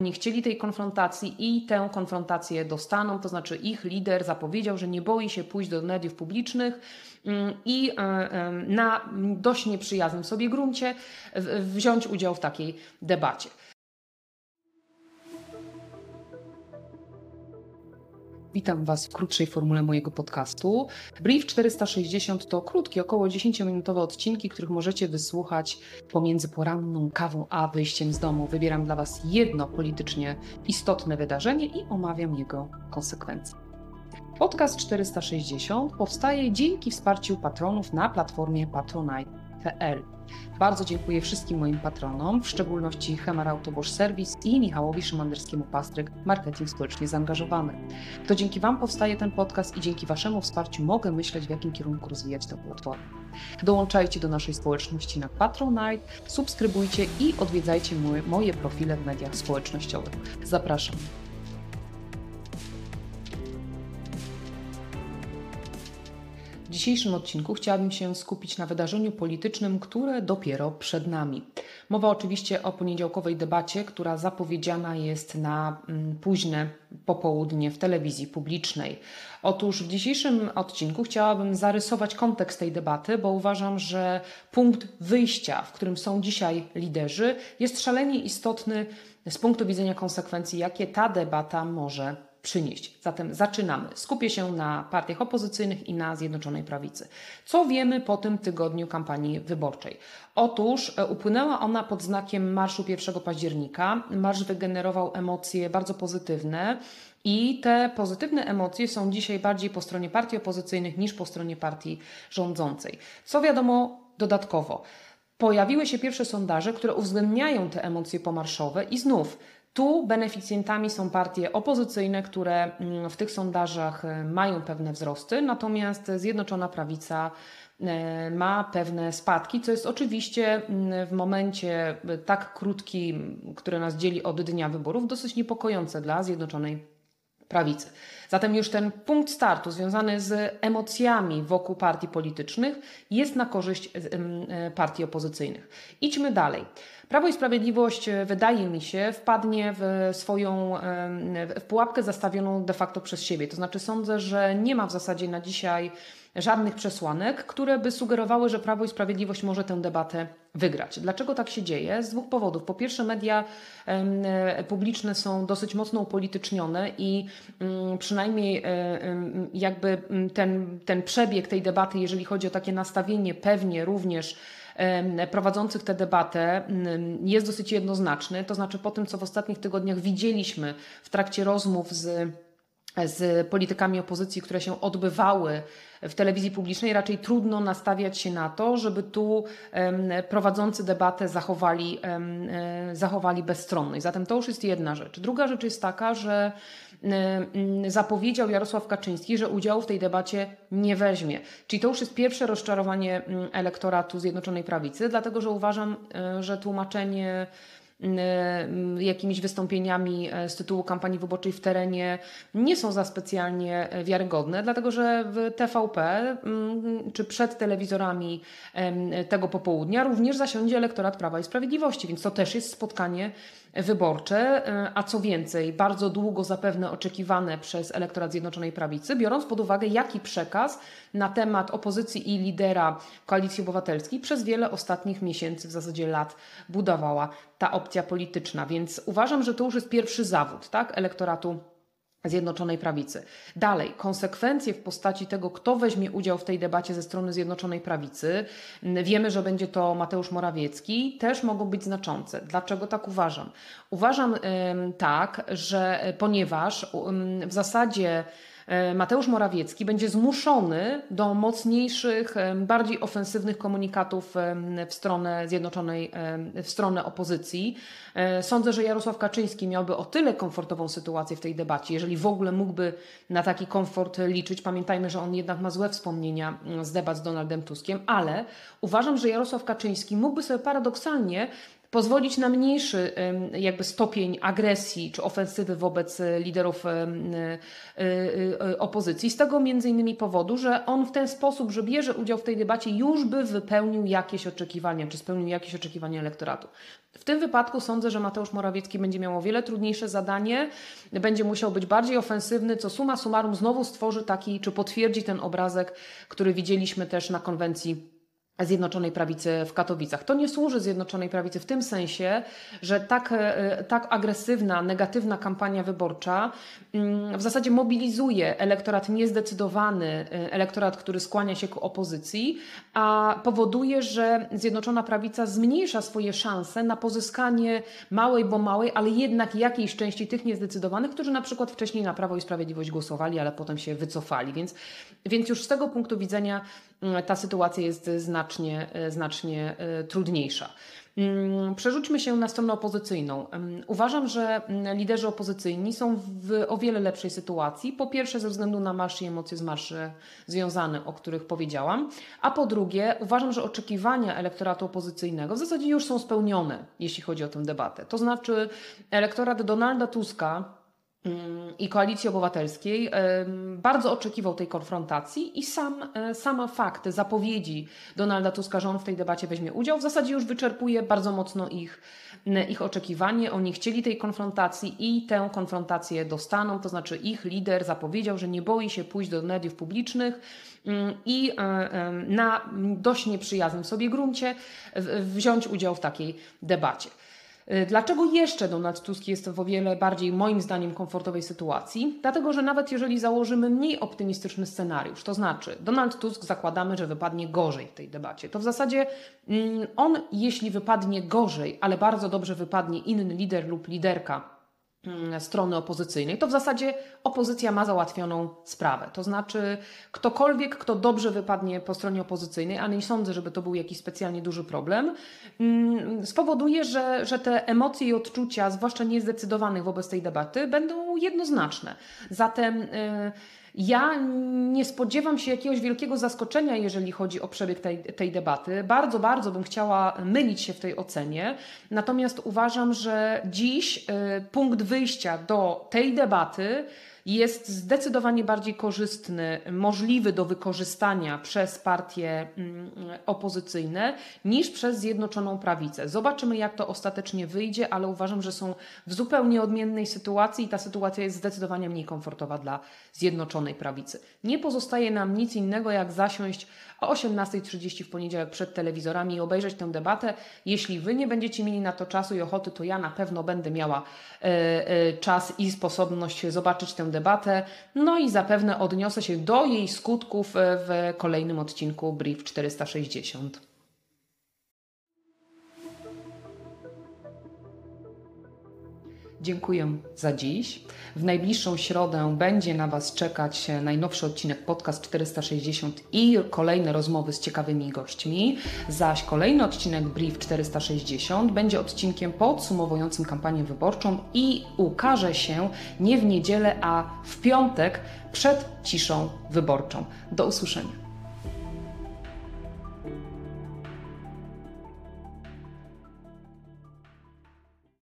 nie chcieli tej konfrontacji i tę konfrontację dostaną, to znaczy ich lider zapowiedział, że nie boi się pójść do mediów publicznych mm, i e, e, na dość nieprzyjaznym sobie gruncie wziąć udział w takiej debacie. Witam Was w krótszej formule mojego podcastu. Brief 460 to krótkie, około 10-minutowe odcinki, których możecie wysłuchać pomiędzy poranną kawą a wyjściem z domu. Wybieram dla Was jedno politycznie istotne wydarzenie i omawiam jego konsekwencje. Podcast 460 powstaje dzięki wsparciu patronów na platformie Bardzo dziękuję wszystkim moim patronom, w szczególności Hemar Autobosz Service i Michałowi Szymanderskiemu-Pastryk, marketing społecznie zaangażowany. To dzięki Wam powstaje ten podcast i dzięki Waszemu wsparciu mogę myśleć, w jakim kierunku rozwijać tę platformę. Dołączajcie do naszej społeczności na Patronite, subskrybujcie i odwiedzajcie moje, moje profile w mediach społecznościowych. Zapraszam. W dzisiejszym odcinku chciałabym się skupić na wydarzeniu politycznym, które dopiero przed nami. Mowa oczywiście o poniedziałkowej debacie, która zapowiedziana jest na mm, późne popołudnie w telewizji publicznej. Otóż w dzisiejszym odcinku chciałabym zarysować kontekst tej debaty, bo uważam, że punkt wyjścia, w którym są dzisiaj liderzy, jest szalenie istotny z punktu widzenia konsekwencji, jakie ta debata może przynieść. Zatem zaczynamy. Skupię się na partiach opozycyjnych i na Zjednoczonej Prawicy. Co wiemy po tym tygodniu kampanii wyborczej? Otóż e, upłynęła ona pod znakiem marszu 1 października. Marsz wygenerował emocje bardzo pozytywne. I te pozytywne emocje są dzisiaj bardziej po stronie partii opozycyjnych niż po stronie partii rządzącej. Co wiadomo dodatkowo? Pojawiły się pierwsze sondaże, które uwzględniają te emocje pomarszowe i znów tu beneficjentami są partie opozycyjne, które mm, w tych sondażach e, mają pewne wzrosty, natomiast Zjednoczona Prawica e, ma pewne spadki, co jest oczywiście mm, w momencie e, tak krótkim, który nas dzieli od dnia wyborów, dosyć niepokojące dla Zjednoczonej Prawicy. Zatem już ten punkt startu związany z emocjami wokół partii politycznych jest na korzyść partii opozycyjnych. Idźmy dalej. Prawo i Sprawiedliwość, e, wydaje mi się, wpadnie w swoją w pułapkę zastawioną de facto przez siebie. To znaczy sądzę, że nie ma w zasadzie na dzisiaj żadnych przesłanek, które by sugerowały, że Prawo i Sprawiedliwość może tę debatę wygrać. Dlaczego tak się dzieje? Z dwóch powodów. Po pierwsze, media e, publiczne są dosyć mocno upolitycznione i mm, przynajmniej e, jakby ten, ten przebieg tej debaty, jeżeli chodzi o takie nastawienie, pewnie również prowadzących tę debatę jest dosyć jednoznaczny. To znaczy, po tym, co w ostatnich tygodniach widzieliśmy w trakcie rozmów z z politykami opozycji, które się odbywały w telewizji publicznej, raczej trudno nastawiać się na to, żeby tu prowadzący debatę zachowali, e, zachowali bezstronność. Zatem to już jest jedna rzecz. Druga rzecz jest taka, że zapowiedział Jarosław Kaczyński, że udziału w tej debacie nie weźmie. Czyli to już jest pierwsze rozczarowanie elektoratu Zjednoczonej Prawicy, dlatego że uważam, e, że tłumaczenie jakimiś wystąpieniami e, z tytułu kampanii wyborczej w terenie nie są za specjalnie e, wiarygodne, dlatego że w TVP czy przed telewizorami tego popołudnia również zasiądzie elektorat Prawa i Sprawiedliwości, więc to też jest spotkanie wyborcze, e, a co więcej, bardzo długo zapewne oczekiwane przez elektorat Zjednoczonej Prawicy, biorąc pod uwagę, jaki przekaz na temat opozycji i lidera Koalicji Obywatelskiej przez wiele ostatnich miesięcy, w zasadzie lat, budowała ta opcja polityczna. Więc uważam, że to już jest pierwszy zawód tak, elektoratu Zjednoczonej Prawicy. Dalej, konsekwencje w postaci tego, kto weźmie udział w tej debacie ze strony Zjednoczonej Prawicy, wiemy, że będzie to Mateusz Morawiecki, też mogą być znaczące. Dlaczego tak uważam? Uważam tak, że ponieważ w zasadzie E, Mateusz Morawiecki będzie zmuszony do mocniejszych, e, bardziej ofensywnych komunikatów e, w stronę Zjednoczonej, w stronę opozycji. Sądzę, że Jarosław Kaczyński miałby o tyle komfortową sytuację w tej debacie, jeżeli w ogóle mógłby na taki komfort liczyć. Pamiętajmy, że on jednak ma złe wspomnienia z debat z Donaldem Tuskiem, ale uważam, że Jarosław Kaczyński mógłby sobie paradoksalnie pozwolić na mniejszy jakby stopień agresji czy ofensywy wobec liderów opozycji. Z tego między innymi powodu, że on w ten sposób, że bierze udział w tej debacie, już by wypełnił jakieś oczekiwania, czy spełnił jakieś oczekiwania elektoratu. W tym wypadku sądzę, że Mateusz Morawiecki będzie miał o wiele trudniejsze zadanie, będzie musiał być bardziej ofensywny, co suma summarum znowu stworzy taki, czy potwierdzi ten obrazek, który widzieliśmy też na konwencji Zjednoczonej Prawicy w Katowicach. To nie służy Zjednoczonej Prawicy w tym sensie, że tak, e, tak agresywna, negatywna kampania wyborcza mm, w zasadzie mobilizuje elektorat niezdecydowany, e, elektorat, który skłania się ku opozycji, a powoduje, że Zjednoczona Prawica zmniejsza swoje szanse na pozyskanie małej, bo małej, ale jednak jakiejś części tych niezdecydowanych, którzy na przykład wcześniej na Prawo i Sprawiedliwość głosowali, ale potem się wycofali. Więc, więc już z tego punktu widzenia mm, ta sytuacja jest znacznie, e, znacznie e, trudniejsza. Mm, przerzućmy się na stronę opozycyjną. Uważam, że mm, liderzy opozycyjni są w o wiele lepszej sytuacji. Po pierwsze, ze względu na marsz i emocje z marszy związane, o których powiedziałam. A po drugie, uważam, że oczekiwania elektoratu opozycyjnego w zasadzie już są spełnione, jeśli chodzi o tę debatę. To znaczy, elektorat Donalda Tuska i Koalicji Obywatelskiej bardzo oczekiwał tej konfrontacji i sam, e, sama fakt zapowiedzi Donalda Tuska, że on w tej debacie weźmie udział, w zasadzie już wyczerpuje bardzo mocno ich, ich oczekiwanie. Oni chcieli tej konfrontacji i tę konfrontację dostaną, to znaczy ich lider zapowiedział, że nie boi się pójść do mediów publicznych i e, na dość nieprzyjaznym sobie gruncie wziąć udział w takiej debacie. Y, dlaczego jeszcze Donald Tusk jest w o wiele bardziej, moim zdaniem, komfortowej sytuacji? Dlatego, że nawet jeżeli założymy mniej optymistyczny scenariusz, to znaczy Donald Tusk zakładamy, że wypadnie gorzej w tej debacie, to w zasadzie mm, on, jeśli wypadnie gorzej, ale bardzo dobrze wypadnie inny lider lub liderka, strony opozycyjnej, to w zasadzie opozycja ma załatwioną sprawę. To znaczy, ktokolwiek, kto dobrze wypadnie po stronie opozycyjnej, a nie sądzę, żeby to był jakiś specjalnie duży problem, mm, spowoduje, że, że te emocje i odczucia, zwłaszcza niezdecydowanych wobec tej debaty, będą jednoznaczne. Zatem. Yy, ja nie spodziewam się jakiegoś wielkiego zaskoczenia, jeżeli chodzi o przebieg tej, tej debaty. Bardzo, bardzo bym chciała mylić się w tej ocenie. Natomiast uważam, że dziś y, punkt wyjścia do tej debaty jest zdecydowanie bardziej korzystny, możliwy do wykorzystania przez partie mm, opozycyjne niż przez Zjednoczoną Prawicę. Zobaczymy, jak to ostatecznie wyjdzie, ale uważam, że są w zupełnie odmiennej sytuacji i ta sytuacja jest zdecydowanie mniej komfortowa dla Zjednoczonej Prawicy. Nie pozostaje nam nic innego, jak zasiąść o 18.30 w poniedziałek przed telewizorami i obejrzeć tę debatę. Jeśli Wy nie będziecie mieli na to czasu i ochoty, to ja na pewno będę miała e, e, czas i sposobność zobaczyć tę debatę. No i zapewne odniosę się do jej skutków e, w kolejnym odcinku Brief 460. Dziękuję za dziś. W najbliższą środę będzie na Was czekać najnowszy odcinek Podcast 460 i kolejne rozmowy z ciekawymi gośćmi. Zaś kolejny odcinek Brief 460 będzie odcinkiem podsumowującym kampanię wyborczą i ukaże się nie w niedzielę, a w piątek przed ciszą wyborczą. Do usłyszenia.